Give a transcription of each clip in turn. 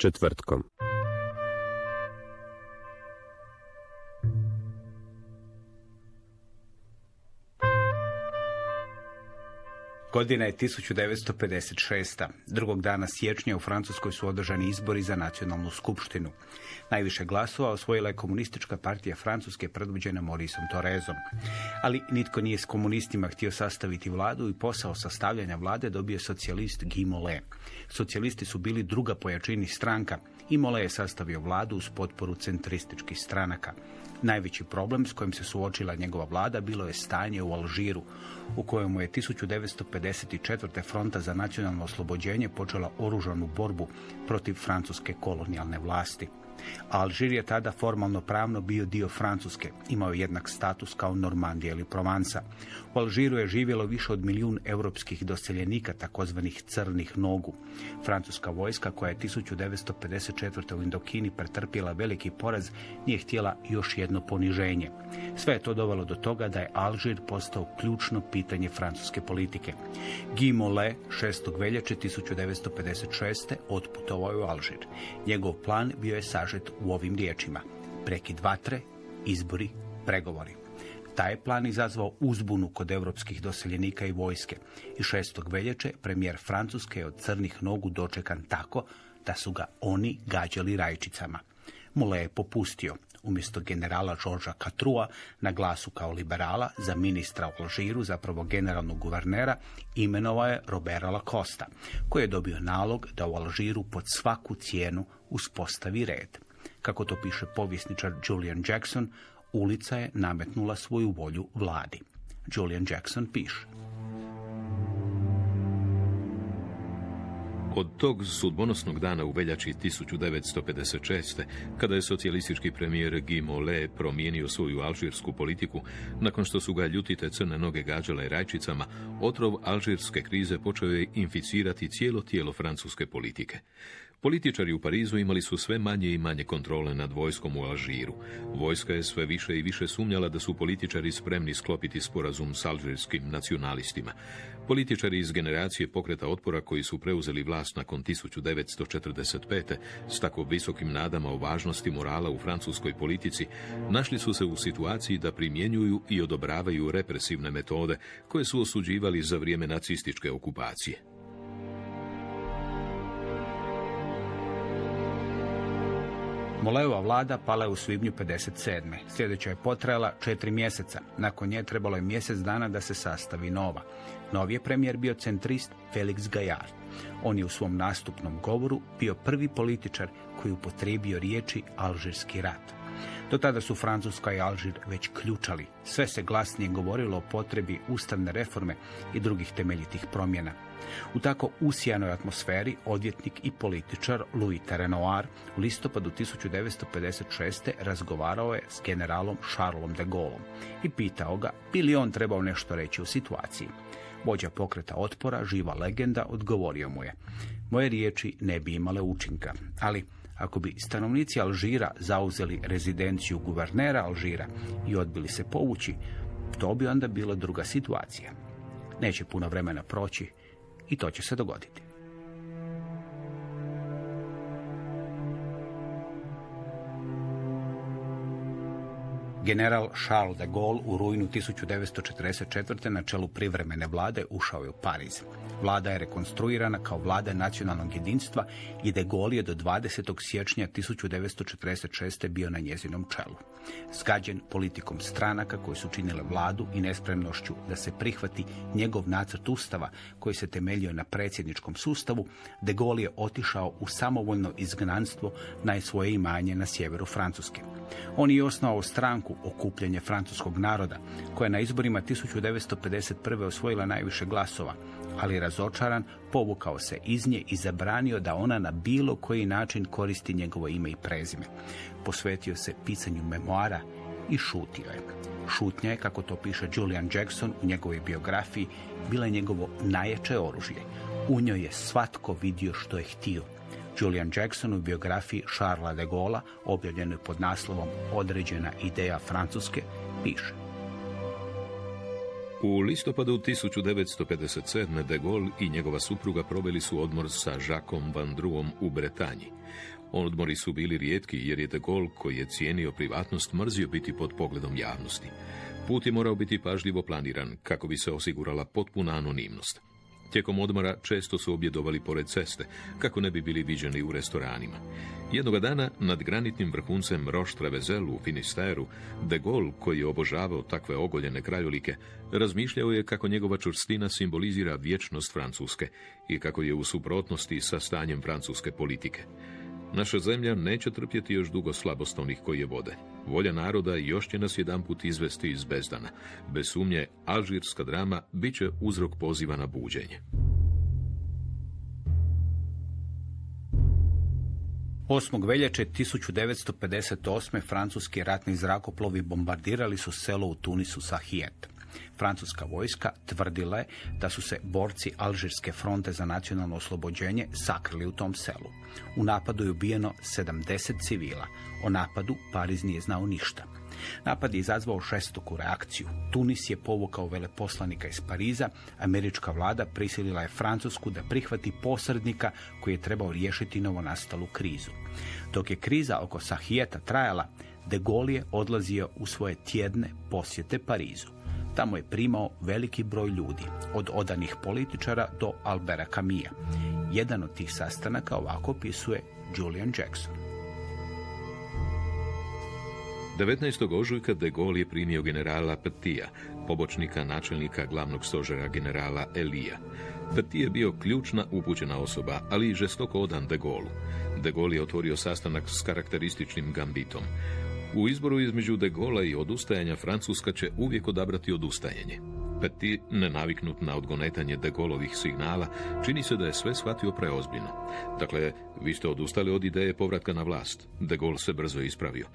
četvrtkom. Godina je 1956. Drugog dana siječnja u Francuskoj su održani izbori za nacionalnu skupštinu. Najviše glasova osvojila je komunistička partija Francuske predvođena Morisom Torezom. Ali nitko nije s komunistima htio sastaviti vladu i posao sastavljanja vlade dobio socijalist Guy Mollet. Socijalisti su bili druga pojačini stranka i Mollet je sastavio vladu uz potporu centrističkih stranaka. Najveći problem s kojim se suočila njegova vlada bilo je stanje u Alžiru, u kojemu je 1954. fronta za nacionalno oslobođenje počela oružanu borbu protiv francuske kolonijalne vlasti. Alžir je tada formalno pravno bio dio Francuske, imao jednak status kao Normandija ili Provansa. U Alžiru je živjelo više od milijun europskih doseljenika, takozvanih crnih nogu. Francuska vojska koja je 1954. u Indokini pretrpjela veliki poraz nije htjela još jedno poniženje. Sve je to dovelo do toga da je Alžir postao ključno pitanje francuske politike. Guy Mollet 6. veljače 1956. otputovao je u Alžir. Njegov plan bio je sažet u ovim riječima. Prekid vatre, izbori, pregovori. Taj plan izazvao uzbunu kod europskih doseljenika i vojske. I 6. veljače premijer Francuske je od crnih nogu dočekan tako da su ga oni gađali rajčicama. Mole je popustio. Umjesto generala Georgea Catrua na glasu kao liberala za ministra u Alžiru, zapravo generalnog guvernera, imenovao je Roberta Lacosta, koji je dobio nalog da u Alžiru pod svaku cijenu uspostavi red. Kako to piše povjesničar Julian Jackson, ulica je nametnula svoju volju vladi. Julian Jackson piše. Od tog sudbonosnog dana u veljači 1956. kada je socijalistički premijer Guy Mollet promijenio svoju alžirsku politiku, nakon što su ga ljutite crne noge gađale rajčicama, otrov alžirske krize počeo je inficirati cijelo tijelo francuske politike. Političari u Parizu imali su sve manje i manje kontrole nad vojskom u Alžiru. Vojska je sve više i više sumnjala da su političari spremni sklopiti sporazum s alžirskim nacionalistima. Političari iz generacije pokreta otpora koji su preuzeli vlast nakon 1945. s tako visokim nadama o važnosti morala u francuskoj politici, našli su se u situaciji da primjenjuju i odobravaju represivne metode koje su osuđivali za vrijeme nacističke okupacije. Molejova vlada pala je u svibnju 57. Sljedeća je potrajala četiri mjeseca. Nakon nje trebalo je mjesec dana da se sastavi nova. Novi je premijer bio centrist Felix Gajard. On je u svom nastupnom govoru bio prvi političar koji upotrijebio riječi Alžirski rat. Do tada su Francuska i Alžir već ključali. Sve se glasnije govorilo o potrebi ustavne reforme i drugih temeljitih promjena. U tako usijanoj atmosferi odvjetnik i političar Louis Terenoir u listopadu 1956. razgovarao je s generalom Charlesom de Gaulleom i pitao ga bi li on trebao nešto reći u situaciji. Vođa pokreta otpora, živa legenda, odgovorio mu je. Moje riječi ne bi imale učinka, ali ako bi stanovnici Alžira zauzeli rezidenciju guvernera Alžira i odbili se povući, to bi onda bila druga situacija. Neće puno vremena proći i to će se dogoditi. General Charles de Gaulle u rujnu 1944. na čelu privremene vlade ušao je u Pariz. Vlada je rekonstruirana kao vlada nacionalnog jedinstva i de Gaulle je do 20. siječnja 1946. bio na njezinom čelu. Zgađen politikom stranaka koji su činile vladu i nespremnošću da se prihvati njegov nacrt ustava koji se temeljio na predsjedničkom sustavu, de Gaulle je otišao u samovoljno izgnanstvo na svoje imanje na sjeveru Francuske. On je osnovao stranku Okupljanje francuskog naroda, koja je na izborima 1951. osvojila najviše glasova, ali razočaran povukao se iz nje i zabranio da ona na bilo koji način koristi njegovo ime i prezime. Posvetio se pisanju memoara i šutio je. Šutnja je, kako to piše Julian Jackson u njegovoj biografiji, bila je njegovo najjače oružje. U njoj je svatko vidio što je htio. Julian Jackson u biografiji Charlesa de Gaulle, objavljenoj pod naslovom Određena ideja Francuske, piše. U listopadu 1957. de Gaulle i njegova supruga proveli su odmor sa Jacques Van Druom u Bretanji. Odmori su bili rijetki jer je de Gaulle, koji je cijenio privatnost, mrzio biti pod pogledom javnosti. Put je morao biti pažljivo planiran kako bi se osigurala potpuna anonimnost. Tijekom odmora često su objedovali pored ceste, kako ne bi bili viđeni u restoranima. Jednoga dana, nad granitnim vrhuncem Roche Trevezel u Finisteru, de Gaulle, koji je obožavao takve ogoljene krajolike, razmišljao je kako njegova čvrstina simbolizira vječnost Francuske i kako je u suprotnosti sa stanjem francuske politike. Naša zemlja neće trpjeti još dugo slabost onih koji je vode. Volja naroda još će nas jedanput izvesti iz bezdana. Bez sumnje, alžirska drama bit će uzrok poziva na buđenje. 8. veljače 1958. francuski ratni zrakoplovi bombardirali su selo u Tunisu Sahijet. Francuska vojska tvrdila je da su se borci Alžirske fronte za nacionalno oslobođenje sakrili u tom selu. U napadu je ubijeno 70 civila. O napadu Pariz nije znao ništa. Napad je izazvao šestoku reakciju. Tunis je povukao veleposlanika iz Pariza, američka vlada prisilila je Francusku da prihvati posrednika koji je trebao riješiti novonastalu krizu. Dok je kriza oko Sahijeta trajala, de Gaulle je odlazio u svoje tjedne posjete Parizu. Tamo je primao veliki broj ljudi, od odanih političara do Albera Camilla. Jedan od tih sastanaka ovako opisuje Julian Jackson. 19. ožujka de Gaulle je primio generala Petija, pobočnika načelnika glavnog stožera generala Elija. Petit je bio ključna upućena osoba, ali i žestoko odan de Gaulle. De Gaulle je otvorio sastanak s karakterističnim gambitom. U izboru između de Gaulle i odustajanja Francuska će uvijek odabrati odustajanje. Petit, nenaviknut na odgonetanje de Gaulleovih signala, čini se da je sve shvatio preozbiljno. Dakle, vi ste odustali od ideje povratka na vlast. De Gaulle se brzo ispravio.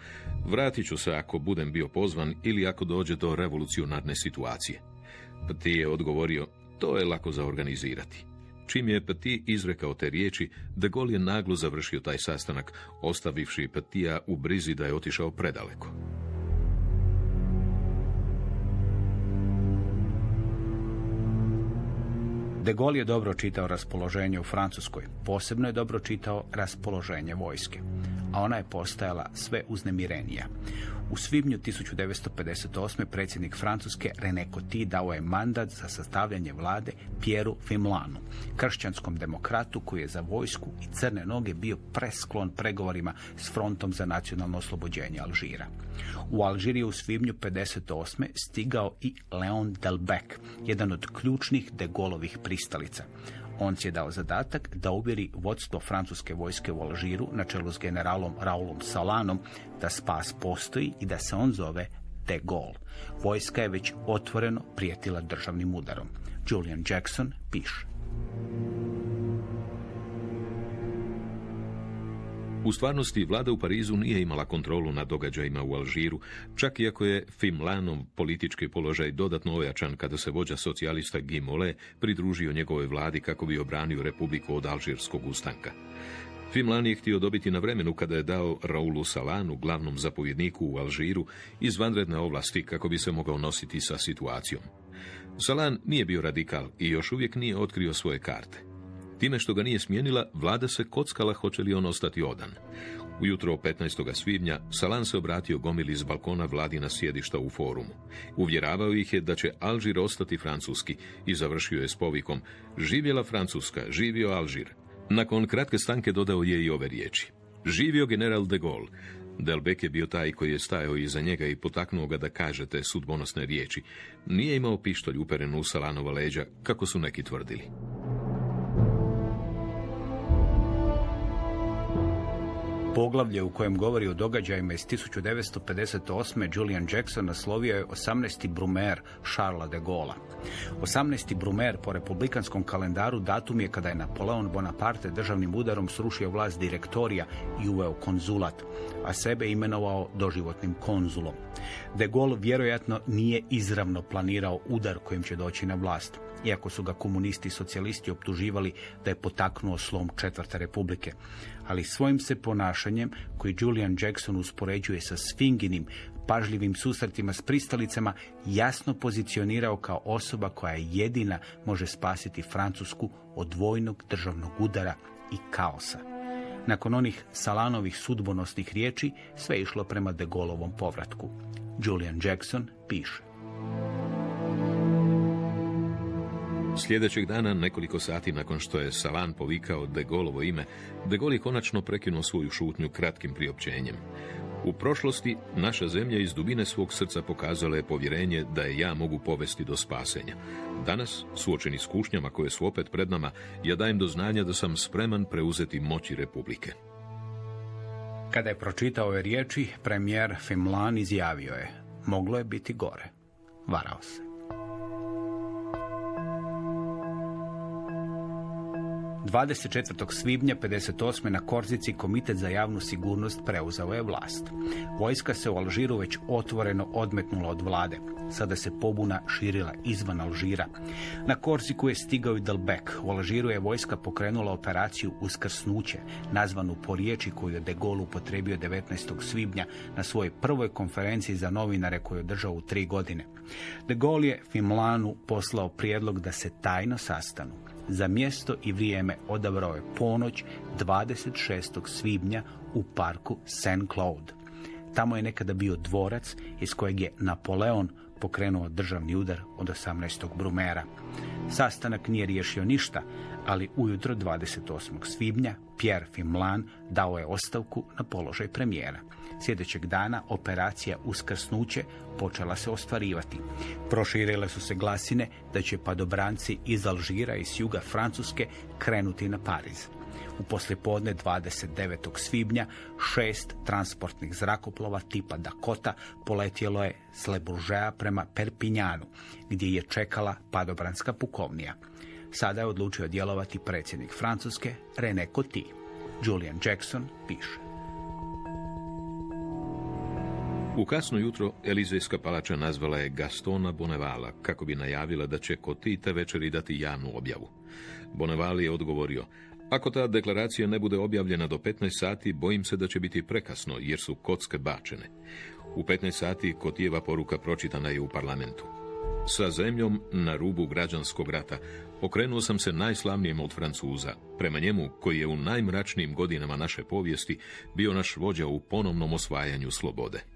Vratit ću se ako budem bio pozvan ili ako dođe do revolucionarne situacije. Petit je odgovorio, to je lako za organizirati. Čim je Petit izrekao te riječi, de Gaulle je naglo završio taj sastanak, ostavivši Petija u brizi da je otišao predaleko. De Gaulle je dobro čitao raspoloženje u Francuskoj, posebno je dobro čitao raspoloženje vojske, a ona je postajala sve uznemirenija. U svibnju 1958. predsjednik Francuske René Coty dao je mandat za sastavljanje vlade Pieru Fimlanu, kršćanskom demokratu koji je za vojsku i crne noge bio presklon pregovorima s frontom za nacionalno oslobođenje Alžira. U Alžiriju u svibnju 58. stigao i Leon Delbec, jedan od ključnih de Golovih pristalica. On si je dao zadatak da uvjeri vodstvo francuske vojske u Alžiru na čelu s generalom Raulom Salanom da spas postoji i da se on zove de Gaulle. Vojska je već otvoreno prijetila državnim udarom. Julian Jackson piše. U stvarnosti, vlada u Parizu nije imala kontrolu nad događajima u Alžiru, čak i ako je Fimlanov politički položaj dodatno ojačan kada se vođa socijalista Guy Mollet pridružio njegovoj vladi kako bi obranio republiku od alžirskog ustanka. Fimlan je htio dobiti na vremenu kada je dao Raulu Salanu, glavnom zapovjedniku u Alžiru, izvanredne ovlasti kako bi se mogao nositi sa situacijom. Salan nije bio radikal i još uvijek nije otkrio svoje karte. Time što ga nije smijenila, vlada se kockala hoće li on ostati odan. Ujutro 15. svibnja Salan se obratio gomili iz balkona vladina sjedišta u forumu. Uvjeravao ih je da će Alžir ostati francuski i završio je s povikom Živjela Francuska, živio Alžir. Nakon kratke stanke dodao je i ove riječi. Živio general de Gaulle. Delbek je bio taj koji je stajao iza njega i potaknuo ga da kaže te sudbonosne riječi. Nije imao pištolj uperen u Salanova leđa, kako su neki tvrdili. Poglavlje u kojem govori o događajima iz 1958. Julian Jackson naslovio je 18. Brumer Charles de Gaulle. 18. Brumer po republikanskom kalendaru datum je kada je Napoleon Bonaparte državnim udarom srušio vlast direktorija i uveo konzulat, a sebe imenovao doživotnim konzulom. De Gaulle vjerojatno nije izravno planirao udar kojim će doći na vlast iako su ga komunisti i socijalisti optuživali da je potaknuo slom Četvrte republike. Ali svojim se ponašanjem, koji Julian Jackson uspoređuje sa Sfinginim, pažljivim susretima s pristalicama, jasno pozicionirao kao osoba koja jedina može spasiti Francusku od vojnog državnog udara i kaosa. Nakon onih Salanovih sudbonosnih riječi, sve išlo prema De Gaulleovom povratku. Julian Jackson piše. Sljedećeg dana, nekoliko sati nakon što je Salan povikao De Gaulovo ime, De Gaulle konačno prekinuo svoju šutnju kratkim priopćenjem. U prošlosti naša zemlja iz dubine svog srca pokazala je povjerenje da je ja mogu povesti do spasenja. Danas, suočeni s kušnjama koje su opet pred nama, ja dajem do znanja da sam spreman preuzeti moći Republike. Kada je pročitao ove riječi, premijer Fimlan izjavio je, moglo je biti gore. Varao se. 24. svibnja 58. na Korzici Komitet za javnu sigurnost preuzeo je vlast. Vojska se u Alžiru već otvoreno odmetnula od vlade. Sada se pobuna širila izvan Alžira. Na Korziku je stigao i Delbek. U Alžiru je vojska pokrenula operaciju Uskrsnuće, nazvanu po riječi koju je De Gaulle upotrebio 19. svibnja na svojoj prvoj konferenciji za novinare koju je držao u tri godine. De Gaulle je Fimlanu poslao prijedlog da se tajno sastanu. Za mjesto i vrijeme odabrao je ponoć 26. svibnja u parku Saint Claude. Tamo je nekada bio dvorac iz kojeg je Napoleon pokrenuo državni udar od 18. Brumera. Sastanak nije riješio ništa, ali ujutro 28. svibnja Pierre Fimlan dao je ostavku na položaj premijera. Sljedećeg dana operacija Uskrsnuće počela se ostvarivati. Proširile su se glasine da će padobranci iz Alžira i s juga Francuske krenuti na Pariz. U poslijepodne 29. svibnja šest transportnih zrakoplova tipa Dakota poletjelo je s Leburžeja prema Perpinjanu, gdje je čekala padobranska pukovnija. Sada je odlučio djelovati predsjednik Francuske René Coty. Julian Jackson piše. U kasno jutro Elizejska palača nazvala je Gastona Bonevala kako bi najavila da će Coty te večeri dati javnu objavu. Boneval je odgovorio, ako ta deklaracija ne bude objavljena do 15 sati, bojim se da će biti prekasno, jer su kocke bačene. U 15 sati Kotijeva poruka pročitana je u parlamentu. Sa zemljom na rubu građanskog rata okrenuo sam se najslavnijem od Francuza, prema njemu koji je u najmračnijim godinama naše povijesti bio naš vođa u ponovnom osvajanju slobode.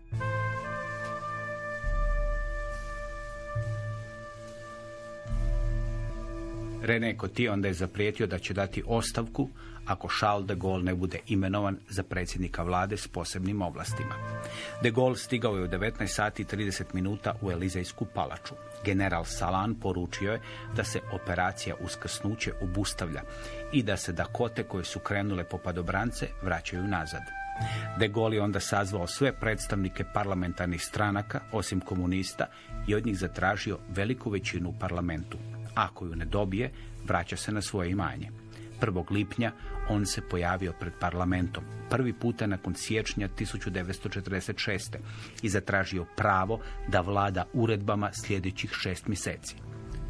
Coty onda je zaprijetio da će dati ostavku ako Charles de Gaulle ne bude imenovan za predsjednika vlade s posebnim ovlastima. De Gaulle stigao je u 19 sati 30 minuta u Elizejsku palaču. General Salan poručio je da se operacija uskrsnuće obustavlja i da se Dakote koje su krenule po padobrance vraćaju nazad. De Gaulle je onda sazvao sve predstavnike parlamentarnih stranaka, osim komunista, i od njih zatražio veliku većinu u parlamentu. Ako ju ne dobije, vraća se na svoje imanje. 1. lipnja on se pojavio pred parlamentom, prvi puta nakon siječnja 1946. i zatražio pravo da vlada uredbama sljedećih šest mjeseci.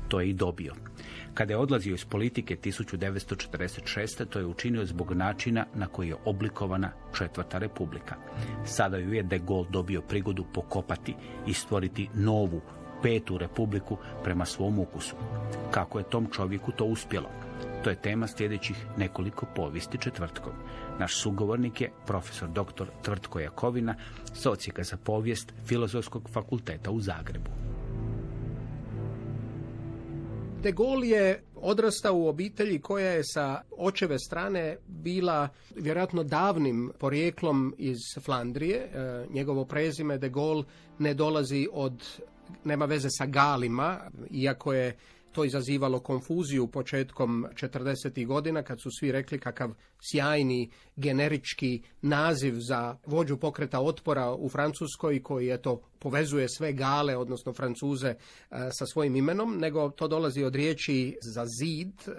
To je i dobio. Kada je odlazio iz politike 1946. to je učinio zbog načina na koji je oblikovana Četvrta republika. Sada ju je de Gaulle dobio prigodu pokopati i stvoriti novu, petu republiku prema svom ukusu. Kako je tom čovjeku to uspjelo? To je tema sljedećih nekoliko povijesti četvrtkom. Naš sugovornik je profesor dr. Tvrtko Jakovina, socijeka za povijest Filozofskog fakulteta u Zagrebu. De Gaulle je odrastao u obitelji koja je sa očeve strane bila vjerojatno davnim porijeklom iz Flandrije. E, njegovo prezime De Gaulle ne dolazi od, nema veze sa Galima, iako je to izazivalo konfuziju početkom 40. godina kad su svi rekli kakav sjajni generički naziv za vođu pokreta otpora u Francuskoj koji je to povezuje sve gale, odnosno Francuze, e, sa svojim imenom, nego to dolazi od riječi za zid e,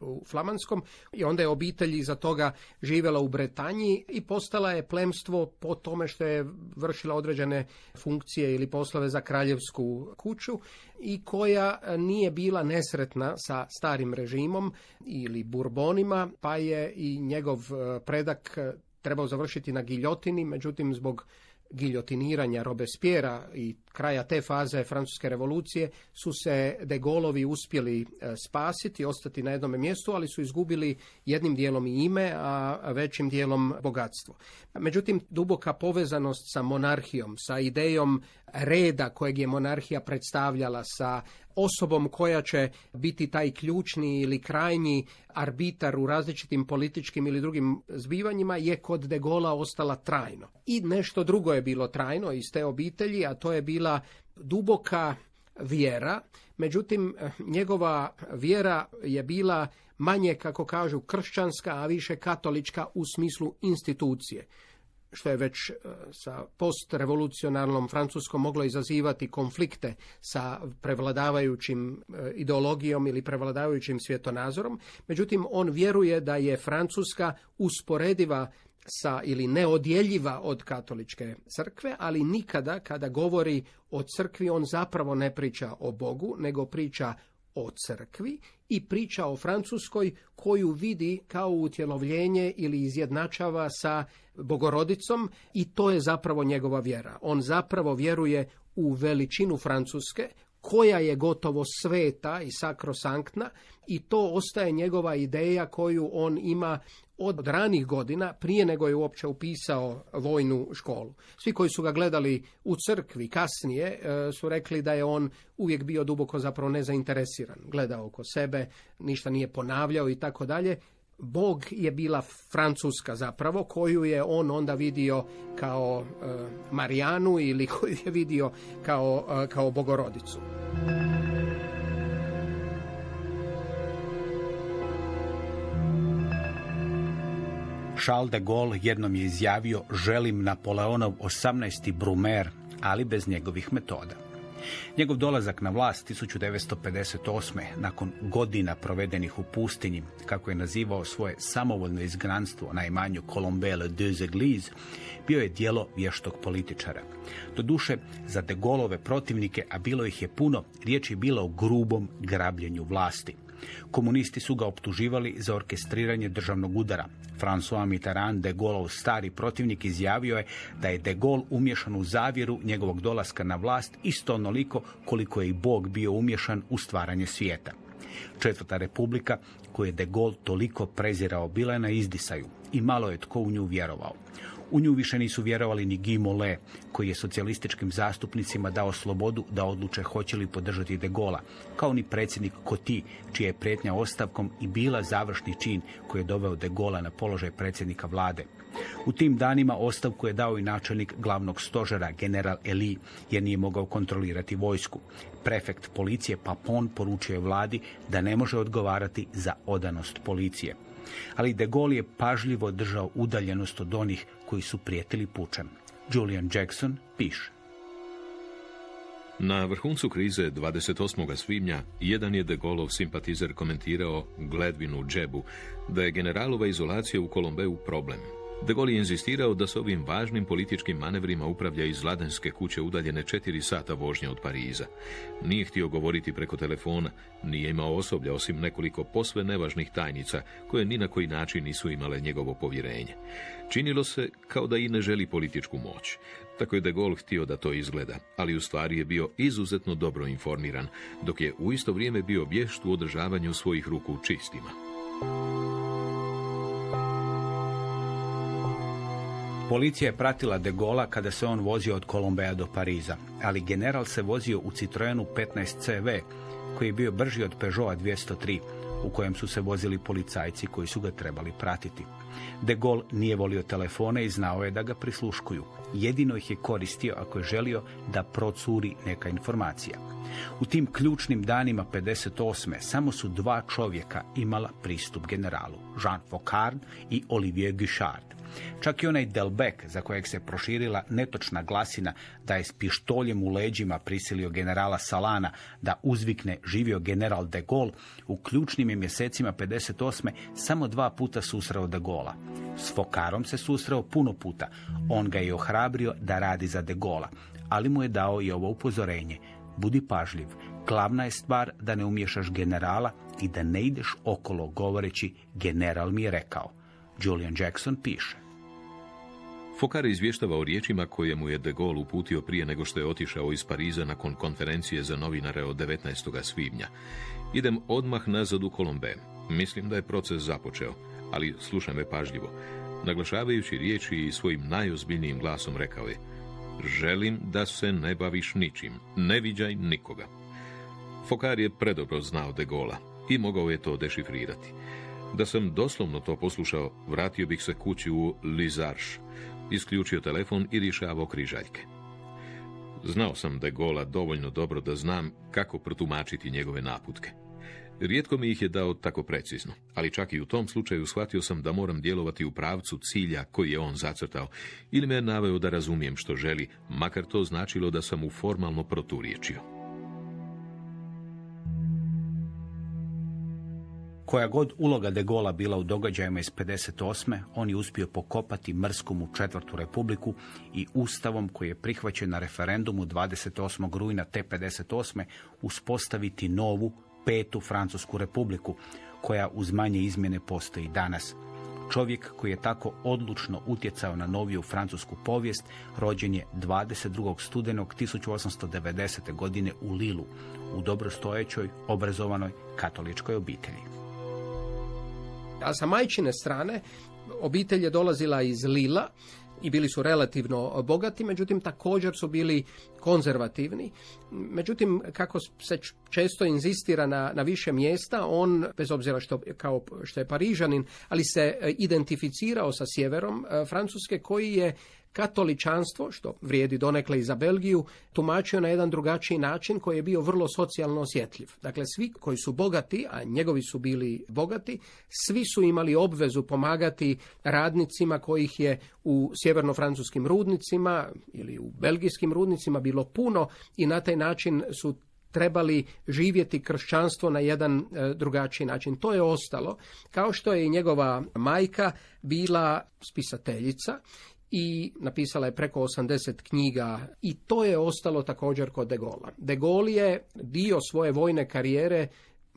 u flamanskom i onda je obitelj iza toga živjela u Bretanji i postala je plemstvo po tome što je vršila određene funkcije ili poslove za kraljevsku kuću i koja nije bila nesretna sa starim režimom ili burbonima, pa je i njegov e, predak trebao završiti na giljotini, međutim zbog giljotiniranja Robespiera i kraja te faze francuske revolucije su se de Gaulovi uspjeli e, spasiti, ostati na jednom mjestu, ali su izgubili jednim dijelom i ime, a većim dijelom bogatstvo. Međutim, duboka povezanost sa monarhijom, sa idejom reda kojeg je monarhija predstavljala, sa osobom koja će biti taj ključni ili krajnji arbitar u različitim političkim ili drugim zbivanjima je kod de Gola ostala trajno. I nešto drugo je bilo trajno iz te obitelji, a to je bila duboka vjera, međutim njegova vjera je bila manje, kako kažu, kršćanska, a više katolička u smislu institucije što je već e, sa postrevolucionarnom Francuskom moglo izazivati konflikte sa prevladavajućim e, ideologijom ili prevladavajućim svjetonazorom. Međutim, on vjeruje da je Francuska usporediva sa ili neodjeljiva od katoličke crkve, ali nikada kada govori o crkvi on zapravo ne priča o Bogu, nego priča o crkvi i priča o Francuskoj koju vidi kao utjelovljenje ili izjednačava sa Bogorodicom i to je zapravo njegova vjera. On zapravo vjeruje u veličinu Francuske koja je gotovo sveta i sakrosanktna i to ostaje njegova ideja koju on ima od ranih godina, prije nego je uopće upisao vojnu školu. Svi koji su ga gledali u crkvi kasnije e, su rekli da je on uvijek bio duboko zapravo nezainteresiran. Gledao oko sebe, ništa nije ponavljao i tako dalje. Bog je bila Francuska zapravo, koju je on onda vidio kao e, Marijanu ili koju je vidio kao, e, kao Bogorodicu. Charles de Gaulle jednom je izjavio želim Napoleonov 18. Brumer, ali bez njegovih metoda. Njegov dolazak na vlast 1958. nakon godina provedenih u pustinji, kako je nazivao svoje samovoljno izgranstvo na imanju Colombelle deux Églises, bio je dijelo vještog političara. Doduše, za de Gaulleove protivnike, a bilo ih je puno, riječ je bila o grubom grabljenju vlasti. Komunisti su ga optuživali za orkestriranje državnog udara. François Mitterrand, de Gaulleov stari protivnik, izjavio je da je de Gaulle umješan u zavjeru njegovog dolaska na vlast isto onoliko koliko je i Bog bio umješan u stvaranje svijeta. Četvrta republika, koju je de Gaulle toliko prezirao, bila je na izdisaju i malo je tko u nju vjerovao. U nju više nisu vjerovali ni Guy Mollet, koji je socijalističkim zastupnicima dao slobodu da odluče hoće li podržati de Gola, kao ni predsjednik Koti, čija je prijetnja ostavkom i bila završni čin koji je doveo de Gola na položaj predsjednika vlade. U tim danima ostavku je dao i načelnik glavnog stožera, general Eli, jer nije mogao kontrolirati vojsku. Prefekt policije Papon poručio je vladi da ne može odgovarati za odanost policije ali de Gaulle je pažljivo držao udaljenost od onih koji su prijetili pučem. Julian Jackson piše. Na vrhuncu krize 28. svibnja jedan je de Gaulleov simpatizer komentirao Gledvinu Džebu da je generalova izolacija u Kolombeu problem De Gaulle je inzistirao da s ovim važnim političkim manevrima upravlja iz Ladenske kuće udaljene četiri sata vožnje od Pariza. Nije htio govoriti preko telefona, nije imao osoblja osim nekoliko posve nevažnih tajnica koje ni na koji način nisu imale njegovo povjerenje. Činilo se kao da i ne želi političku moć. Tako je de Gaulle htio da to izgleda, ali u stvari je bio izuzetno dobro informiran, dok je u isto vrijeme bio vješt u održavanju svojih ruku čistima. Policija je pratila de Gola kada se on vozio od Kolombeja do Pariza, ali general se vozio u Citroenu 15 CV, koji je bio brži od Peugeota 203, u kojem su se vozili policajci koji su ga trebali pratiti. De Gaulle nije volio telefone i znao je da ga prisluškuju. Jedino ih je koristio ako je želio da procuri neka informacija. U tim ključnim danima 58. samo su dva čovjeka imala pristup generalu, Jean Focard i Olivier Guichard. Čak i onaj Delbek, za kojeg se proširila netočna glasina da je s pištoljem u leđima prisilio generala Salana da uzvikne živio general de Gaulle, u ključnim je mjesecima 58. samo dva puta susreo de Gola. S Fokarom se susreo puno puta. On ga je ohrabrio da radi za de Gola, ali mu je dao i ovo upozorenje. Budi pažljiv. Glavna je stvar da ne umješaš generala i da ne ideš okolo govoreći general mi je rekao. Julian Jackson piše. Fokar izvještava o riječima koje mu je de Gaulle uputio prije nego što je otišao iz Pariza nakon konferencije za novinare od 19. svibnja. Idem odmah nazad u Kolombe. Mislim da je proces započeo, ali slušaj me pažljivo. Naglašavajući riječi i svojim najozbiljnijim glasom rekao je Želim da se ne baviš ničim, ne viđaj nikoga. Fokar je predobro znao de Gola i mogao je to dešifrirati. Da sam doslovno to poslušao, vratio bih se kući u Lizarš, isključio telefon i rješavao križaljke. Znao sam da je Gola dovoljno dobro da znam kako protumačiti njegove naputke. Rijetko mi ih je dao tako precizno, ali čak i u tom slučaju shvatio sam da moram djelovati u pravcu cilja koji je on zacrtao, ili me naveo da razumijem što želi, makar to značilo da sam mu formalno proturječio. Koja god uloga de Gola bila u događajima iz 58. on je uspio pokopati Mrskom u četvrtu republiku i ustavom koji je prihvaćen na referendumu 28. rujna te 58. uspostaviti novu petu Francusku republiku, koja uz manje izmjene postoji danas. Čovjek koji je tako odlučno utjecao na noviju francusku povijest rođen je 22. studenog 1890. godine u Lilu, u dobrostojećoj, obrazovanoj katoličkoj obitelji. A sa majčine strane obitelj je dolazila iz Lila i bili su relativno bogati, međutim također su bili konzervativni. Međutim, kako se često inzistira na, na više mjesta, on, bez obzira što, kao, što je Parižanin, ali se identificirao sa sjeverom e, Francuske, koji je katoličanstvo, što vrijedi donekle i za Belgiju, tumačio na jedan drugačiji način koji je bio vrlo socijalno osjetljiv. Dakle, svi koji su bogati, a njegovi su bili bogati, svi su imali obvezu pomagati radnicima kojih je u sjeverno-francuskim rudnicima ili u belgijskim rudnicima bilo puno i na taj način su trebali živjeti kršćanstvo na jedan e, drugačiji način. To je ostalo, kao što je i njegova majka bila spisateljica i napisala je preko 80 knjiga i to je ostalo također kod De Gaulle. De Gaulle je dio svoje vojne karijere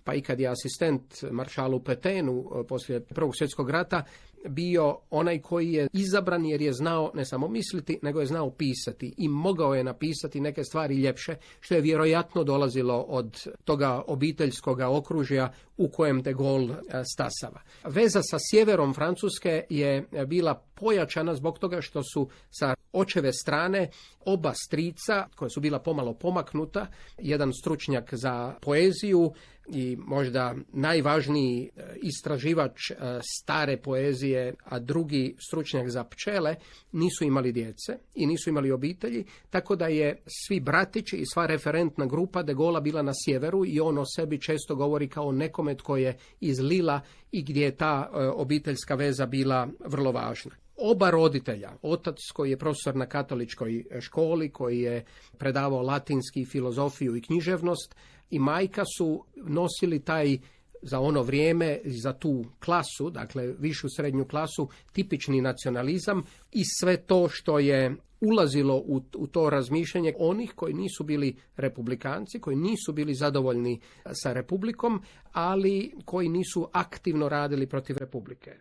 pa i kad je asistent maršalu Petenu e, poslije Prvog svjetskog rata bio onaj koji je izabran jer je znao ne samo misliti, nego je znao pisati i mogao je napisati neke stvari ljepše, što je vjerojatno dolazilo od toga obiteljskog okružja u kojem de Gaulle e, stasava. Veza sa sjeverom Francuske je bila pojačana zbog toga što su sa očeve strane oba strica, koja su bila pomalo pomaknuta, jedan stručnjak za poeziju i možda najvažniji e, istraživač e, stare poezije, a drugi stručnjak za pčele, nisu imali djece i nisu imali obitelji, tako da je svi bratići i sva referentna grupa de Gola bila na sjeveru i on o sebi često govori kao nekome tko je iz Lila i gdje je ta e, obiteljska veza bila vrlo važna. Oba roditelja, otac koji je profesor na katoličkoj školi, koji je predavao latinski, filozofiju i književnost, i majka su nosili taj za ono vrijeme za tu klasu, dakle višu srednju klasu, tipični nacionalizam i sve to što je ulazilo u, u to razmišljanje onih koji nisu bili republikanci, koji nisu bili zadovoljni sa republikom, ali koji nisu aktivno radili protiv republike.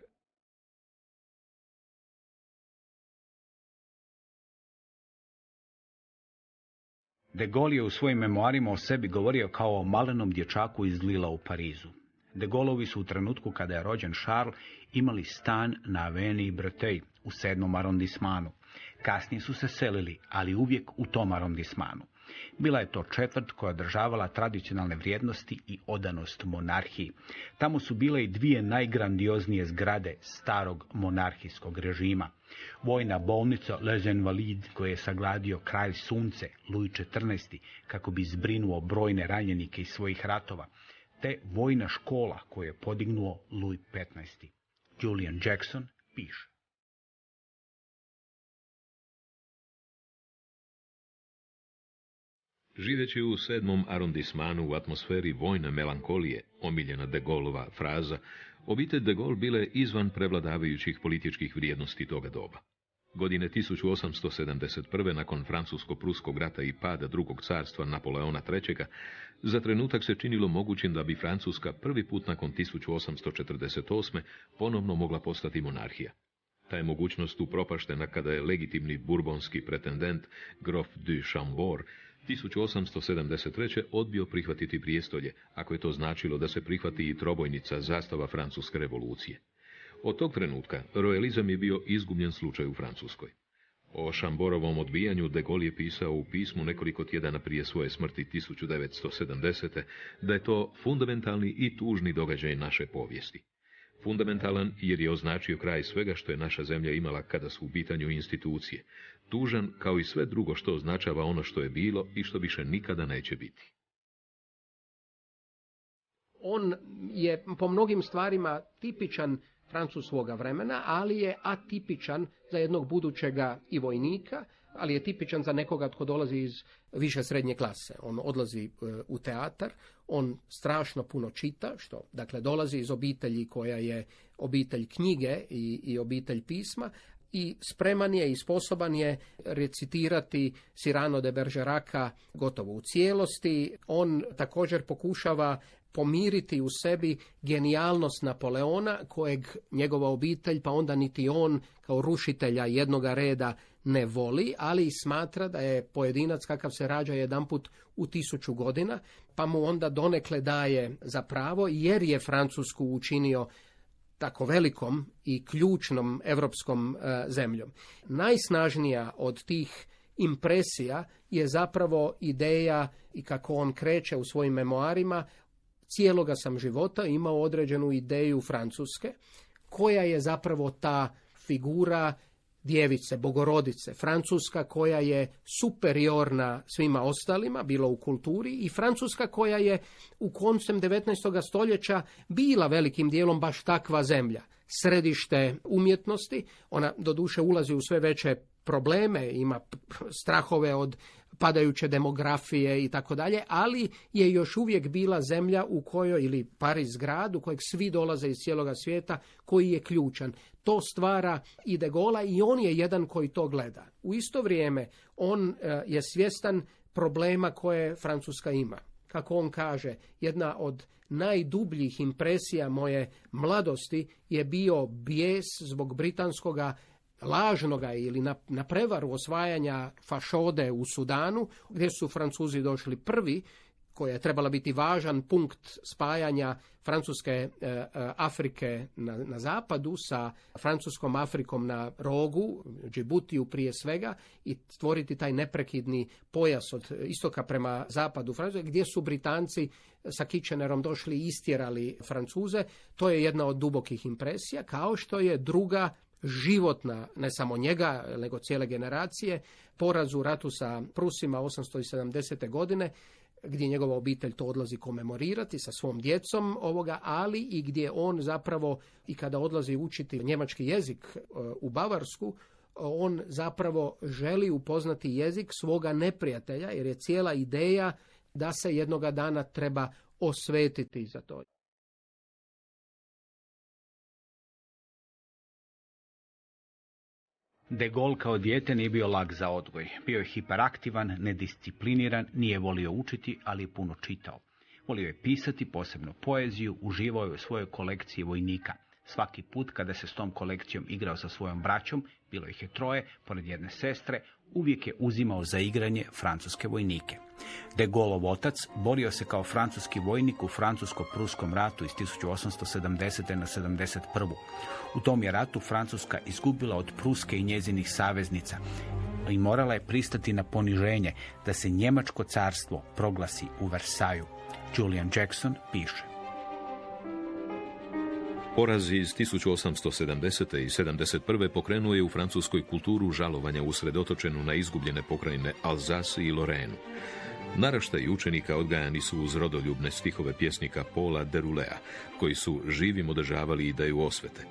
De Gaulle je u svojim memoarima o sebi govorio kao o malenom dječaku iz Lila u Parizu. De Gaulovi su u trenutku kada je rođen Charles imali stan na Aveni Breteuil u sedmom arondismanu. Kasnije su se selili, ali uvijek u tom arondismanu. Bila je to četvrt koja održavala tradicionalne vrijednosti i odanost monarhiji. Tamo su bile i dvije najgrandioznije zgrade starog monarhijskog režima. Vojna bolnica Les Invalides koje je sagladio kralj sunce Louis XIV kako bi zbrinuo brojne ranjenike iz svojih ratova, te vojna škola koju je podignuo Louis XV. Julian Jackson piše. Živeći u sedmom arondismanu u atmosferi vojne melankolije, omiljena de Gaulleova fraza, obitelj de Gaulle bile izvan prevladavajućih političkih vrijednosti toga doba. Godine 1871. nakon francusko-pruskog rata i pada drugog carstva Napoleona III. za trenutak se činilo mogućim da bi Francuska prvi put nakon 1848. ponovno mogla postati monarhija. Ta je mogućnost upropaštena kada je legitimni burbonski pretendent grof du Chambord 1873. odbio prihvatiti prijestolje, ako je to značilo da se prihvati i trobojnica zastava Francuske revolucije. Od tog trenutka royalizam je bio izgubljen slučaj u Francuskoj. O Šamborovom odbijanju de Gaulle je pisao u pismu nekoliko tjedana prije svoje smrti 1970. da je to fundamentalni i tužni događaj naše povijesti. Fundamentalan jer je označio kraj svega što je naša zemlja imala kada su u pitanju institucije, tužan kao i sve drugo što označava ono što je bilo i što više nikada neće biti. On je po mnogim stvarima tipičan Francus svoga vremena, ali je atipičan za jednog budućega i vojnika, ali je tipičan za nekoga tko dolazi iz više srednje klase. On odlazi e, u teatar, on strašno puno čita, što dakle dolazi iz obitelji koja je obitelj knjige i, i obitelj pisma, i spreman je i sposoban je recitirati Sirano de Bergeraka gotovo u cijelosti. On također pokušava pomiriti u sebi genijalnost Napoleona, kojeg njegova obitelj, pa onda niti on kao rušitelja jednoga reda ne voli, ali smatra da je pojedinac kakav se rađa jedanput u tisuću godina, pa mu onda donekle daje za pravo, jer je Francusku učinio tako velikom i ključnom europskom e, zemljom. Najsnažnija od tih impresija je zapravo ideja i kako on kreće u svojim memoarima cijeloga sam života imao određenu ideju Francuske, koja je zapravo ta figura djevice, bogorodice, Francuska koja je superiorna svima ostalima, bilo u kulturi, i Francuska koja je u koncem 19. stoljeća bila velikim dijelom baš takva zemlja. Središte umjetnosti, ona doduše ulazi u sve veće probleme, ima strahove od padajuće demografije i tako dalje, ali je još uvijek bila zemlja u kojoj, ili Pariz grad, u kojeg svi dolaze iz cijeloga svijeta, koji je ključan. To stvara i de Gola i on je jedan koji to gleda. U isto vrijeme on e, je svjestan problema koje Francuska ima. Kako on kaže, jedna od najdubljih impresija moje mladosti je bio bijes zbog britanskoga lažnoga ili na, na prevaru osvajanja fašode u Sudanu, gdje su Francuzi došli prvi, koja je trebala biti važan punkt spajanja Francuske e, e, Afrike na, na zapadu sa Francuskom Afrikom na rogu, Džibutiju prije svega, i stvoriti taj neprekidni pojas od istoka prema zapadu Francuske, gdje su Britanci sa Kitchenerom došli i istjerali Francuze. To je jedna od dubokih impresija, kao što je druga životna, ne samo njega, nego cijele generacije, poraz u ratu sa Prusima 870. godine, gdje njegova obitelj to odlazi komemorirati sa svom djecom ovoga, ali i gdje on zapravo i kada odlazi učiti njemački jezik e, u Bavarsku, on zapravo želi upoznati jezik svoga neprijatelja, jer je cijela ideja da se jednoga dana treba osvetiti za to. De Gaulle kao dijete nije bio lag za odgoj. Bio je hiperaktivan, nediscipliniran, nije volio učiti, ali je puno čitao. Volio je pisati, posebno poeziju, uživao je u svojoj kolekciji vojnika. Svaki put kada se s tom kolekcijom igrao sa svojom braćom, bilo ih je troje, pored jedne sestre, uvijek je uzimao za igranje francuske vojnike. De Gaulleov otac borio se kao francuski vojnik u francusko-pruskom ratu iz 1870. na 71. U tom je ratu Francuska izgubila od Pruske i njezinih saveznica i morala je pristati na poniženje da se Njemačko carstvo proglasi u Versaju. Julian Jackson piše. Poraz iz 1870. i 71. pokrenuo je u francuskoj kulturu žalovanja usredotočenu na izgubljene pokrajine Alsace i Lorenu. Naraštaj učenika odgajani su uz rodoljubne stihove pjesnika Paula Derulea, koji su živim održavali ideju osvete.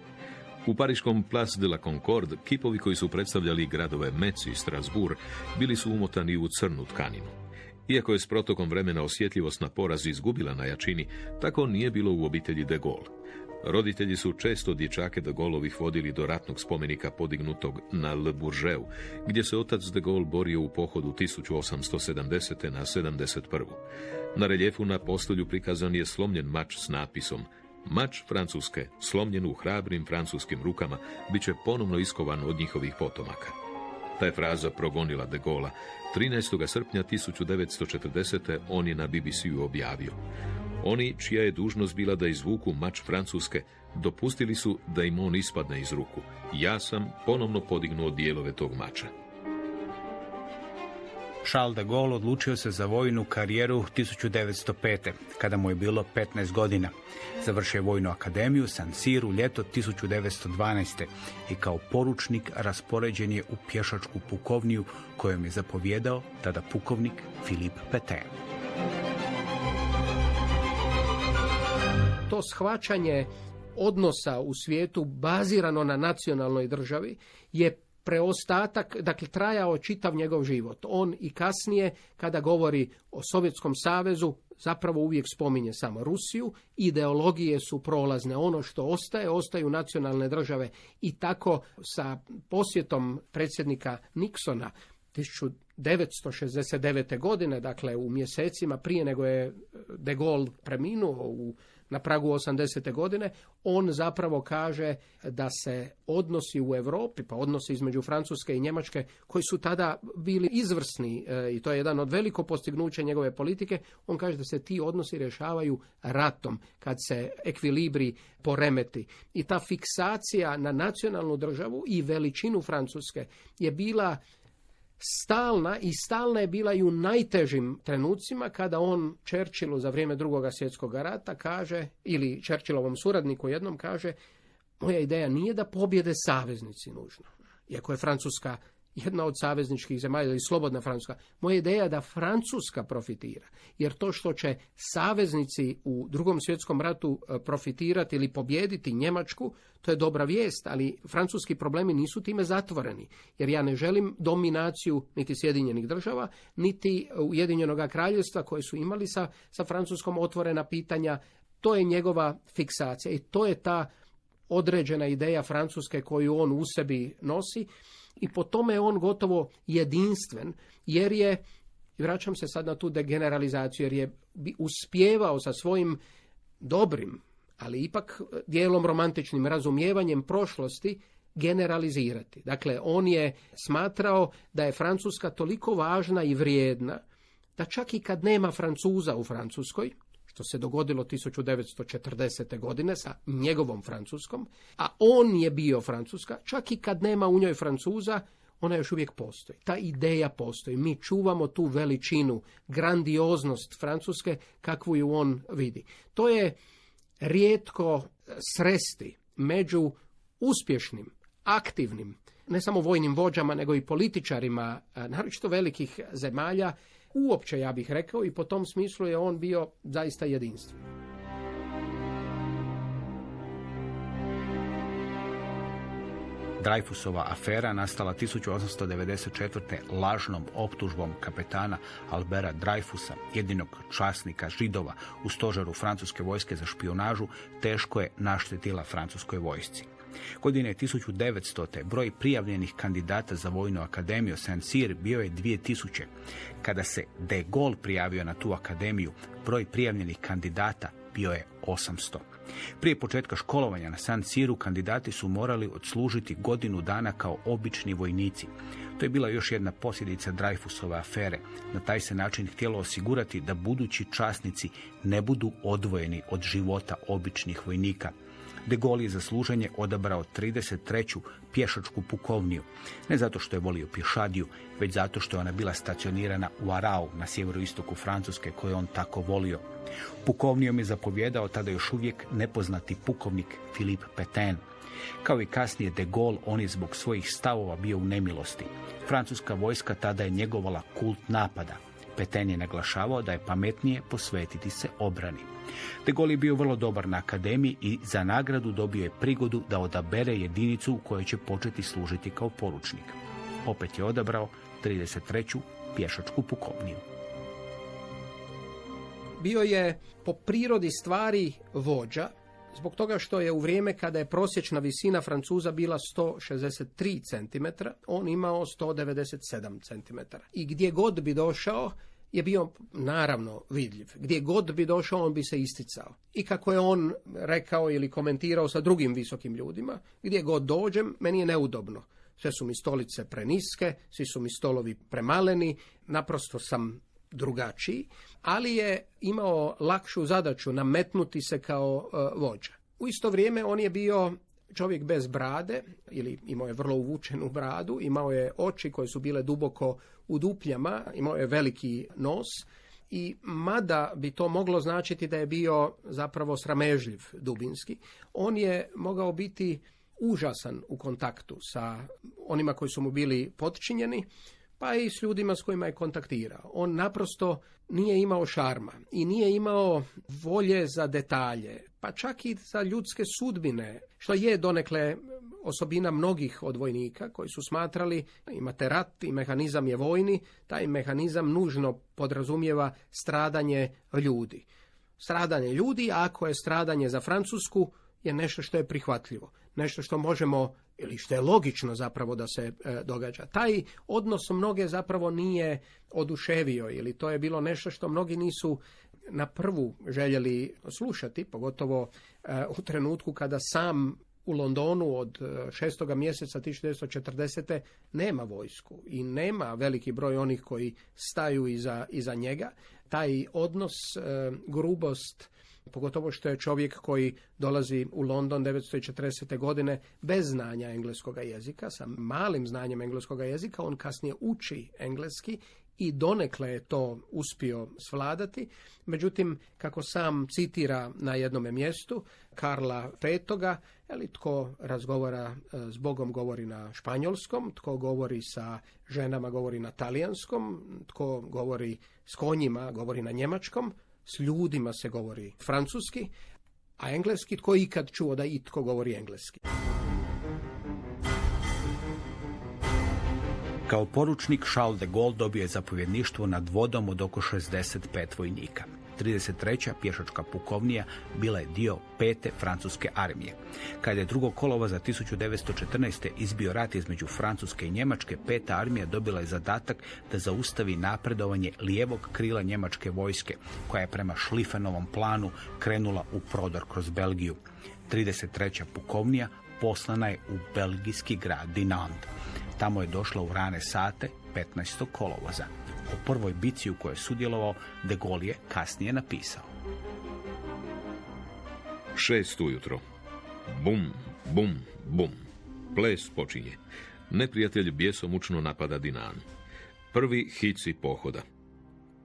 U pariškom Place de la Concorde kipovi koji su predstavljali gradove Metz i Strasbourg bili su umotani u crnu tkaninu. Iako je s protokom vremena osjetljivost na poraz izgubila na jačini, tako nije bilo u obitelji de Gaulle. Roditelji su često dječake de Gaulleovih vodili do ratnog spomenika podignutog na Le Bourgeu, gdje se otac de Gaulle borio u pohodu 1870. na 71. Na reljefu na postolju prikazan je slomljen mač s napisom Mač Francuske, slomljen u hrabrim francuskim rukama, bit će ponovno iskovan od njihovih potomaka. Ta je fraza progonila de Gaulle. 13. srpnja 1940. on je na BBC-u objavio. Oni, čija je dužnost bila da izvuku mač Francuske, dopustili su da im on ispadne iz ruku. Ja sam ponovno podignuo dijelove tog mača. Charles de Gaulle odlučio se za vojnu karijeru 1905. kada mu je bilo 15 godina. Završio je vojnu akademiju San Siru ljeto 1912. i kao poručnik raspoređen je u pješačku pukovniju kojom je zapovjedao tada pukovnik Filip Petain. To shvaćanje odnosa u svijetu bazirano na nacionalnoj državi je preostatak, dakle trajao čitav njegov život. On i kasnije, kada govori o Sovjetskom savezu, zapravo uvijek spominje samo Rusiju, ideologije su prolazne, ono što ostaje, ostaju nacionalne države i tako sa posjetom predsjednika Nixona 1969. godine, dakle u mjesecima prije nego je de Gaulle preminuo u na pragu 80. godine, on zapravo kaže da se odnosi u Europi, pa odnosi između Francuske i Njemačke, koji su tada bili izvrsni e, i to je jedan od veliko postignuća njegove politike, on kaže da se ti odnosi rješavaju ratom, kad se ekvilibri poremeti. I ta fiksacija na nacionalnu državu i veličinu Francuske je bila stalna i stalna je bila i u najtežim trenucima kada on Churchillu za vrijeme drugog svjetskog rata kaže, ili Churchillovom suradniku jednom kaže, moja ideja nije da pobjede saveznici nužno. Iako je Francuska jedna od savezničkih zemalja ili slobodna Francuska. Moja ideja je da Francuska profitira. Jer to što će saveznici u drugom svjetskom ratu e, profitirati ili pobijediti Njemačku, to je dobra vijest, ali francuski problemi nisu time zatvoreni. Jer ja ne želim dominaciju niti Sjedinjenih država, niti Ujedinjenog kraljevstva koje su imali sa, sa Francuskom otvorena pitanja. To je njegova fiksacija i to je ta određena ideja Francuske koju on u sebi nosi i po tome je on gotovo jedinstven, jer je, vraćam se sad na tu degeneralizaciju, jer je uspjevao sa svojim dobrim, ali ipak dijelom romantičnim razumijevanjem prošlosti generalizirati. Dakle, on je smatrao da je Francuska toliko važna i vrijedna da čak i kad nema Francuza u Francuskoj, što se dogodilo 1940. godine sa njegovom Francuskom, a on je bio Francuska, čak i kad nema u njoj Francuza, ona još uvijek postoji. Ta ideja postoji. Mi čuvamo tu veličinu, grandioznost Francuske kakvu ju on vidi. To je rijetko sresti među uspješnim, aktivnim, ne samo vojnim vođama, nego i političarima, naročito velikih zemalja, uopće, ja bih rekao, i po tom smislu je on bio zaista jedinstven. Dreyfusova afera nastala 1894. lažnom optužbom kapetana Albera Dreyfusa, jedinog časnika židova u stožaru francuske vojske za špionažu, teško je naštetila francuskoj vojsci. Godine 1900. broj prijavljenih kandidata za vojnu akademiju Saint Cyr bio je 2000. Kada se de Gaulle prijavio na tu akademiju, broj prijavljenih kandidata bio je 800. Prije početka školovanja na San Siru kandidati su morali odslužiti godinu dana kao obični vojnici. To je bila još jedna posljedica Dreyfusove afere. Na taj se način htjelo osigurati da budući časnici ne budu odvojeni od života običnih vojnika. De Gaulle je za služenje odabrao 33. pješačku pukovniju. Ne zato što je volio pješadiju, već zato što je ona bila stacionirana u Arau na sjeveroistoku Francuske koju on tako volio. Pukovnijom je zapovjedao tada još uvijek nepoznati pukovnik Filip Petain. Kao i kasnije de Gaulle, on je zbog svojih stavova bio u nemilosti. Francuska vojska tada je njegovala kult napada. Petain je naglašavao da je pametnije posvetiti se obrani. De Gaulle je bio vrlo dobar na akademiji i za nagradu dobio je prigodu da odabere jedinicu u kojoj će početi služiti kao poručnik. Opet je odabrao 33. pješačku pukovniju. Bio je po prirodi stvari vođa, zbog toga što je u vrijeme kada je prosječna visina Francuza bila 163 cm, on imao 197 cm. I gdje god bi došao, je bio naravno vidljiv. Gdje god bi došao, on bi se isticao. I kako je on rekao ili komentirao sa drugim visokim ljudima, gdje god dođem, meni je neudobno. Sve su mi stolice preniske, svi su mi stolovi premaleni, naprosto sam drugačiji, ali je imao lakšu zadaću nametnuti se kao uh, vođa. U isto vrijeme on je bio čovjek bez brade, ili imao je vrlo uvučenu bradu, imao je oči koje su bile duboko u dupljama, imao je veliki nos i mada bi to moglo značiti da je bio zapravo sramežljiv dubinski, on je mogao biti užasan u kontaktu sa onima koji su mu bili potčinjeni, pa i s ljudima s kojima je kontaktirao. On naprosto nije imao šarma i nije imao volje za detalje, pa čak i za ljudske sudbine, što je donekle osobina mnogih od vojnika koji su smatrali imate rat i mehanizam je vojni, taj mehanizam nužno podrazumijeva stradanje ljudi. Stradanje ljudi, ako je stradanje za Francusku, je nešto što je prihvatljivo, nešto što možemo ili što je logično zapravo da se e, događa. Taj odnos mnoge zapravo nije oduševio ili to je bilo nešto što mnogi nisu na prvu željeli slušati, pogotovo e, u trenutku kada sam u Londonu od e, šestoga mjeseca 1940. nema vojsku i nema veliki broj onih koji staju iza, iza njega. Taj odnos, grubost, pogotovo što je čovjek koji dolazi u London 1940. godine bez znanja engleskog jezika, sa malim znanjem engleskog jezika, on kasnije uči engleski i donekle je to uspio svladati. Međutim, kako sam citira na jednome mjestu, Karla V. Ali, tko razgovara e, s Bogom govori na španjolskom, tko govori sa ženama govori na talijanskom, tko govori s konjima govori na njemačkom, s ljudima se govori francuski, a engleski tko ikad čuo da itko govori engleski. Kao poručnik Charles de Gaulle dobio je zapovjedništvo nad vodom od oko 65 vojnika. 33. pješačka pukovnija bila je dio pete francuske armije. Kada je drugo kolova za 1914. izbio rat između Francuske i Njemačke, peta armija dobila je zadatak da zaustavi napredovanje lijevog krila njemačke vojske, koja je prema Šlifenovom planu krenula u prodor kroz Belgiju. 33. pukovnija poslana je u belgijski grad Dinant. Tamo je došla u rane sate 15. kolovoza. O prvoj bici u kojoj je sudjelovao de Gaulle je kasnije napisao. Šest ujutro. Bum, bum, bum. Ples počinje. Neprijatelj bjesomučno napada Dinan. Prvi hici pohoda.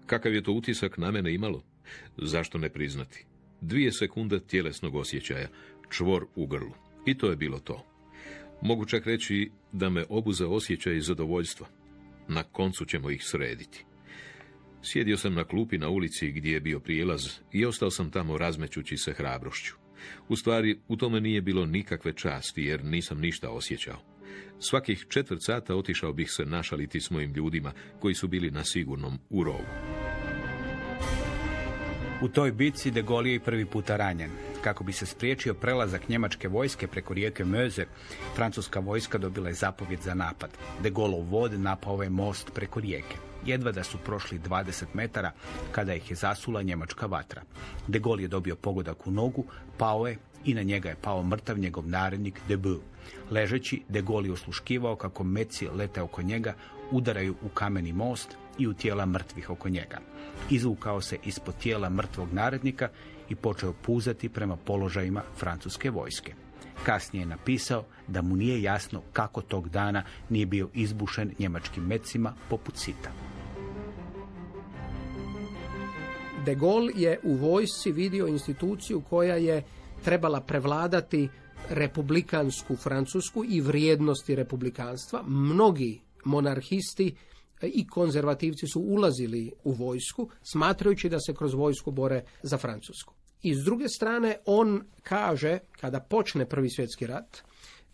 Kakav je to utisak na mene imalo? Zašto ne priznati? Dvije sekunde tjelesnog osjećaja, čvor u grlu. I to je bilo to. Mogu čak reći da me obuza osjećaj zadovoljstva. Na koncu ćemo ih srediti. Sjedio sam na klupi na ulici gdje je bio prijelaz i ostao sam tamo razmećući se hrabrošću. U stvari, u tome nije bilo nikakve časti jer nisam ništa osjećao. Svakih četvrt sata otišao bih se našaliti s mojim ljudima koji su bili na sigurnom u rovu. U toj bitci de Gaulle je prvi puta ranjen. Kako bi se spriječio prelazak njemačke vojske preko rijeke Möze, francuska vojska dobila je zapovjed za napad. De Gaulle vod napao je most preko rijeke. Jedva da su prošli 20 metara kada ih je zasula njemačka vatra. De Gaulle je dobio pogodak u nogu, pao je i na njega je pao mrtav njegov narednik Debu. Ležeći, De Gaulle je osluškivao kako meci lete oko njega, udaraju u kameni most i u tijela mrtvih oko njega. Izvukao se ispod tijela mrtvog narednika i počeo puzati prema položajima francuske vojske. Kasnije je napisao da mu nije jasno kako tog dana nije bio izbušen njemačkim mecima poput sita. De Gaulle je u vojsci vidio instituciju koja je trebala prevladati republikansku Francusku i vrijednosti republikanstva. Mnogi monarhisti i konzervativci su ulazili u vojsku, smatrajući da se kroz vojsku bore za Francusku. I s druge strane, on kaže, kada počne Prvi svjetski rat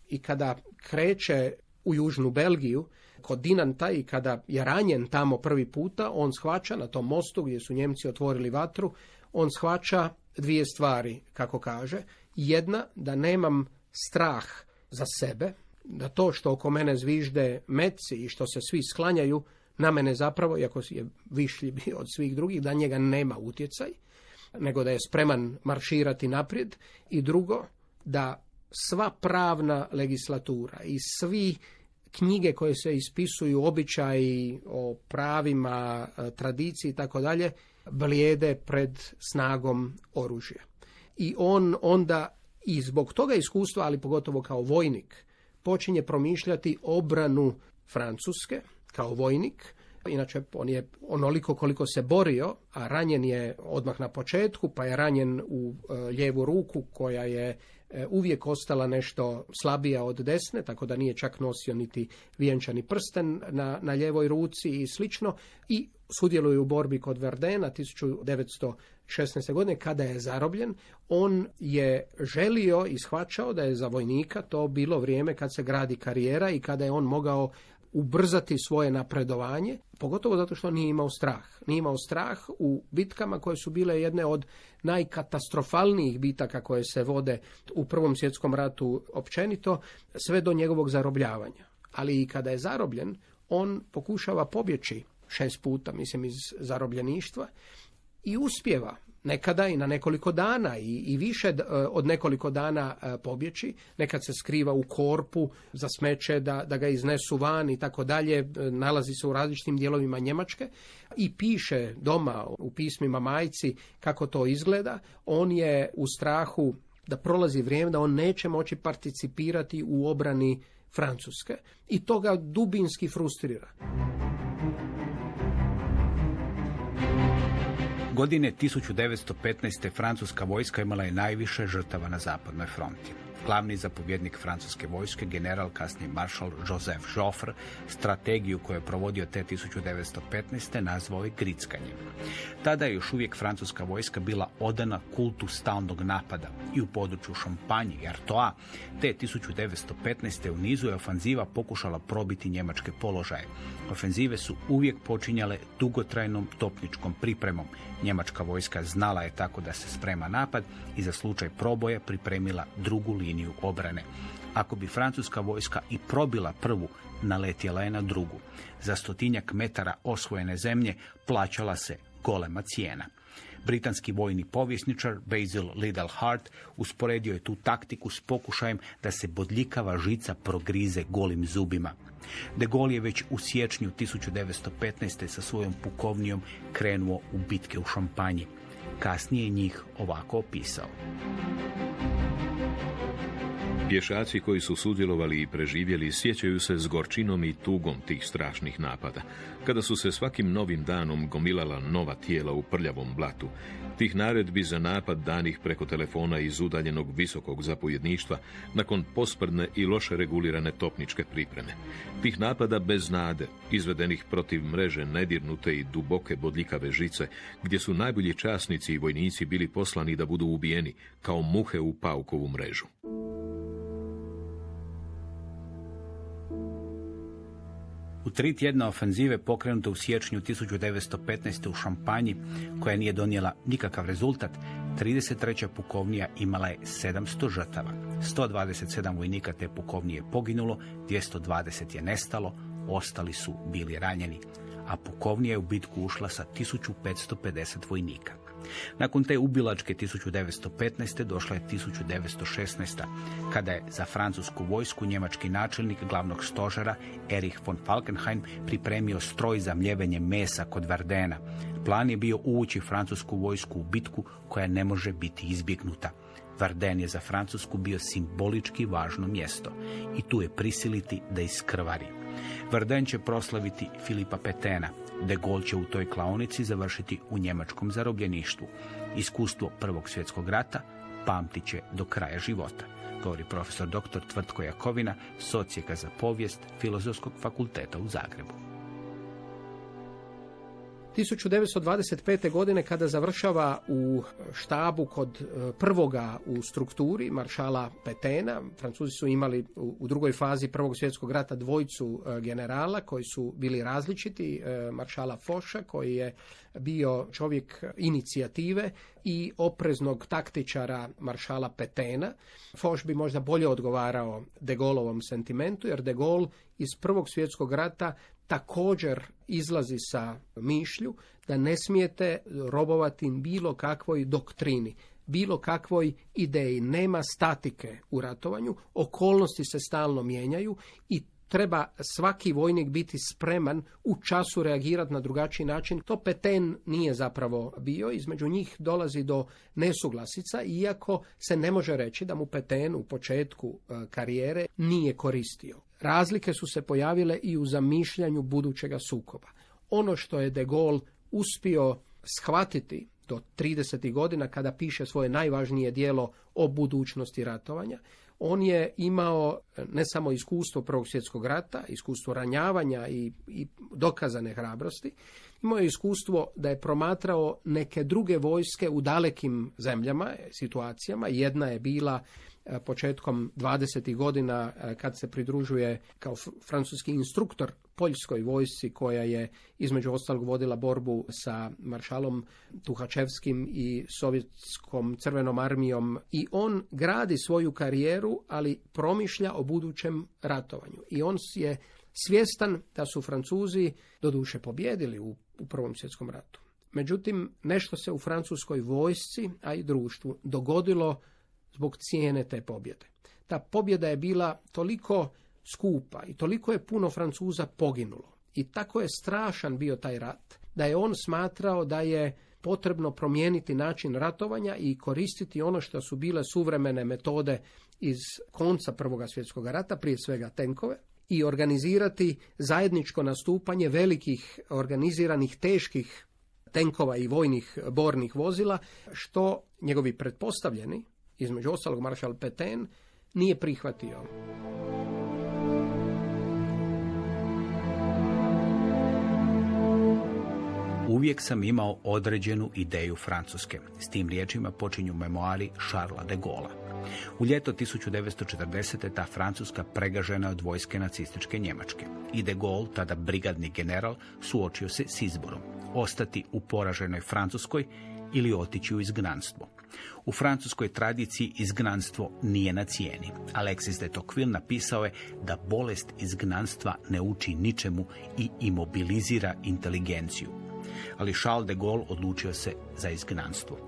i kada kreće u Južnu Belgiju, kod Dinanta i kada je ranjen tamo prvi puta, on shvaća na tom mostu gdje su Njemci otvorili vatru, on shvaća dvije stvari, kako kaže. Jedna, da nemam strah za sebe, da to što oko mene zvižde meci i što se svi sklanjaju, na mene zapravo, iako je višlji bio od svih drugih, da njega nema utjecaj, nego da je spreman marširati naprijed. I drugo, da sva pravna legislatura i svi knjige koje se ispisuju, običaji o pravima, e, tradiciji i tako dalje, blijede pred snagom oružja. I on onda i zbog toga iskustva, ali pogotovo kao vojnik, počinje promišljati obranu Francuske kao vojnik. Inače, on je onoliko koliko se borio, a ranjen je odmah na početku, pa je ranjen u e, lijevu ruku koja je e, uvijek ostala nešto slabija od desne, tako da nije čak nosio niti vijenčani prsten na, na ljevoj ruci i slično. I sudjeluje u borbi kod Verdena 1916. godine kada je zarobljen. On je želio i shvaćao da je za vojnika to bilo vrijeme kad se gradi karijera i kada je on mogao ubrzati svoje napredovanje, pogotovo zato što nije imao strah. Nije imao strah u bitkama koje su bile jedne od najkatastrofalnijih bitaka koje se vode u Prvom svjetskom ratu općenito, sve do njegovog zarobljavanja. Ali i kada je zarobljen, on pokušava pobjeći šest puta, mislim, iz zarobljeništva i uspjeva nekada i na nekoliko dana i, i više e, od nekoliko dana e, pobjeći. Nekad se skriva u korpu za smeće da, da ga iznesu van i tako dalje. E, nalazi se u različitim dijelovima Njemačke i piše doma u pismima majci kako to izgleda. On je u strahu da prolazi vrijeme da on neće moći participirati u obrani Francuske i to ga dubinski frustrira. Godine 1915. francuska vojska imala je najviše žrtava na zapadnoj fronti. Glavni zapovjednik francuske vojske, general kasni maršal Joseph Joffre, strategiju koju je provodio te 1915. nazvao je grickanjem. Tada je još uvijek francuska vojska bila odana kultu stalnog napada i u području Šampanji i Artoa, te 1915. u nizu je ofanziva pokušala probiti njemačke položaje. Ofenzive su uvijek počinjale dugotrajnom topničkom pripremom. Njemačka vojska znala je tako da se sprema napad i za slučaj proboja pripremila drugu liniju obrane. Ako bi francuska vojska i probila prvu, naletjela je na drugu. Za stotinjak metara osvojene zemlje plaćala se golema cijena. Britanski vojni povjesničar Basil Liddell Hart usporedio je tu taktiku s pokušajem da se bodljikava žica progrize golim zubima. De Gaulle je već u siječnju 1915. sa svojom pukovnijom krenuo u bitke u Šampanji. Kasnije njih ovako opisao. Pješaci koji su sudjelovali i preživjeli sjećaju se s gorčinom i tugom tih strašnih napada. Kada su se svakim novim danom gomilala nova tijela u prljavom blatu, tih naredbi za napad danih preko telefona iz udaljenog visokog zapovjedništva nakon posprdne i loše regulirane topničke pripreme. Tih napada bez nade, izvedenih protiv mreže nedirnute i duboke bodljikave žice, gdje su najbolji časnici i vojnici bili poslani da budu ubijeni kao muhe u paukovu mrežu. Tri tjedna ofenzive pokrenute u siječnju 1915. u Šampanji, koja nije donijela nikakav rezultat, 33. pukovnija imala je 700 žrtava. 127 vojnika te pukovnije poginulo, 220 je nestalo, ostali su bili ranjeni, a pukovnija je u bitku ušla sa 1550 vojnika. Nakon te ubilačke 1915. došla je 1916. kada je za francusku vojsku njemački načelnik glavnog stožera Erich von Falkenhayn pripremio stroj za mljevenje mesa kod Vardena. Plan je bio uvući francusku vojsku u bitku koja ne može biti izbjegnuta. Varden je za Francusku bio simbolički važno mjesto i tu je prisiliti da iskrvari. Varden će proslaviti Filipa Petena, De Gaulle će u toj klaonici završiti u njemačkom zarobljeništvu. Iskustvo Prvog svjetskog rata pamtit će do kraja života, govori profesor dr. Tvrtko Jakovina, socijeka za povijest Filozofskog fakulteta u Zagrebu. 1925. godine kada završava u štabu kod e, prvoga u strukturi maršala Petena, Francuzi su imali u drugoj fazi Prvog svjetskog rata dvojcu e, generala koji su bili različiti, e, maršala Foša koji je bio čovjek inicijative i opreznog taktičara maršala Petena. Foš bi možda bolje odgovarao De Gaulleovom sentimentu jer De Gaulle iz Prvog svjetskog rata također izlazi sa mišlju da ne smijete robovati bilo kakvoj doktrini, bilo kakvoj ideji. Nema statike u ratovanju, okolnosti se stalno mijenjaju i treba svaki vojnik biti spreman u času reagirati na drugačiji način. To Peten nije zapravo bio, između njih dolazi do nesuglasica, iako se ne može reći da mu Peten u početku e, karijere nije koristio. Razlike su se pojavile i u zamišljanju budućega sukoba. Ono što je de Gaulle uspio shvatiti do 30. godina kada piše svoje najvažnije dijelo o budućnosti ratovanja, on je imao ne samo iskustvo Prvog svjetskog rata, iskustvo ranjavanja i, i dokazane hrabrosti, imao je iskustvo da je promatrao neke druge vojske u dalekim zemljama, situacijama. Jedna je bila početkom 20. godina e, kad se pridružuje kao francuski instruktor poljskoj vojsci koja je između ostalog vodila borbu sa maršalom Tuhačevskim i sovjetskom crvenom armijom i on gradi svoju karijeru, ali promišlja o budućem ratovanju. I on je svjestan da su Francuzi doduše pobjedili u, u Prvom svjetskom ratu. Međutim, nešto se u francuskoj vojsci, a i društvu dogodilo zbog cijene te pobjede. Ta pobjeda je bila toliko skupa i toliko je puno Francuza poginulo i tako je strašan bio taj rat da je on smatrao da je potrebno promijeniti način ratovanja i koristiti ono što su bile suvremene metode iz konca Prvoga svjetskog rata, prije svega tenkove, i organizirati zajedničko nastupanje velikih organiziranih teških tenkova i vojnih bornih vozila, što njegovi pretpostavljeni između ostalog maršal Petain, nije prihvatio. Uvijek sam imao određenu ideju Francuske. S tim riječima počinju memoari Charlesa de Gaulle. U ljeto 1940. ta Francuska pregažena od vojske nacističke Njemačke. I de Gaulle, tada brigadni general, suočio se s izborom. Ostati u poraženoj Francuskoj ili otići u izgnanstvo. U francuskoj tradiciji izgnanstvo nije na cijeni. Alexis de Tocqueville napisao je da bolest izgnanstva ne uči ničemu i imobilizira inteligenciju. Ali Charles de Gaulle odlučio se za izgnanstvo.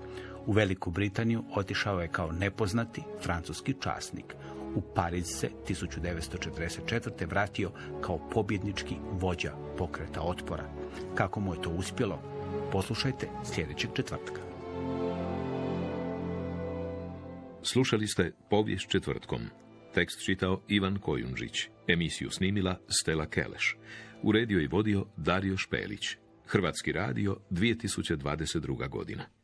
U Veliku Britaniju otišao je kao nepoznati francuski časnik. U Pariz se 1944. vratio kao pobjednički vođa pokreta otpora. Kako mu je to uspjelo? Poslušajte sljedećeg četvrtka. Slušali ste Povijest četvrtkom. Tekst čitao Ivan Kojundžić. Emisiju snimila Stela Keleš. Uredio i vodio Dario Špelić. Hrvatski radio 2022. godina.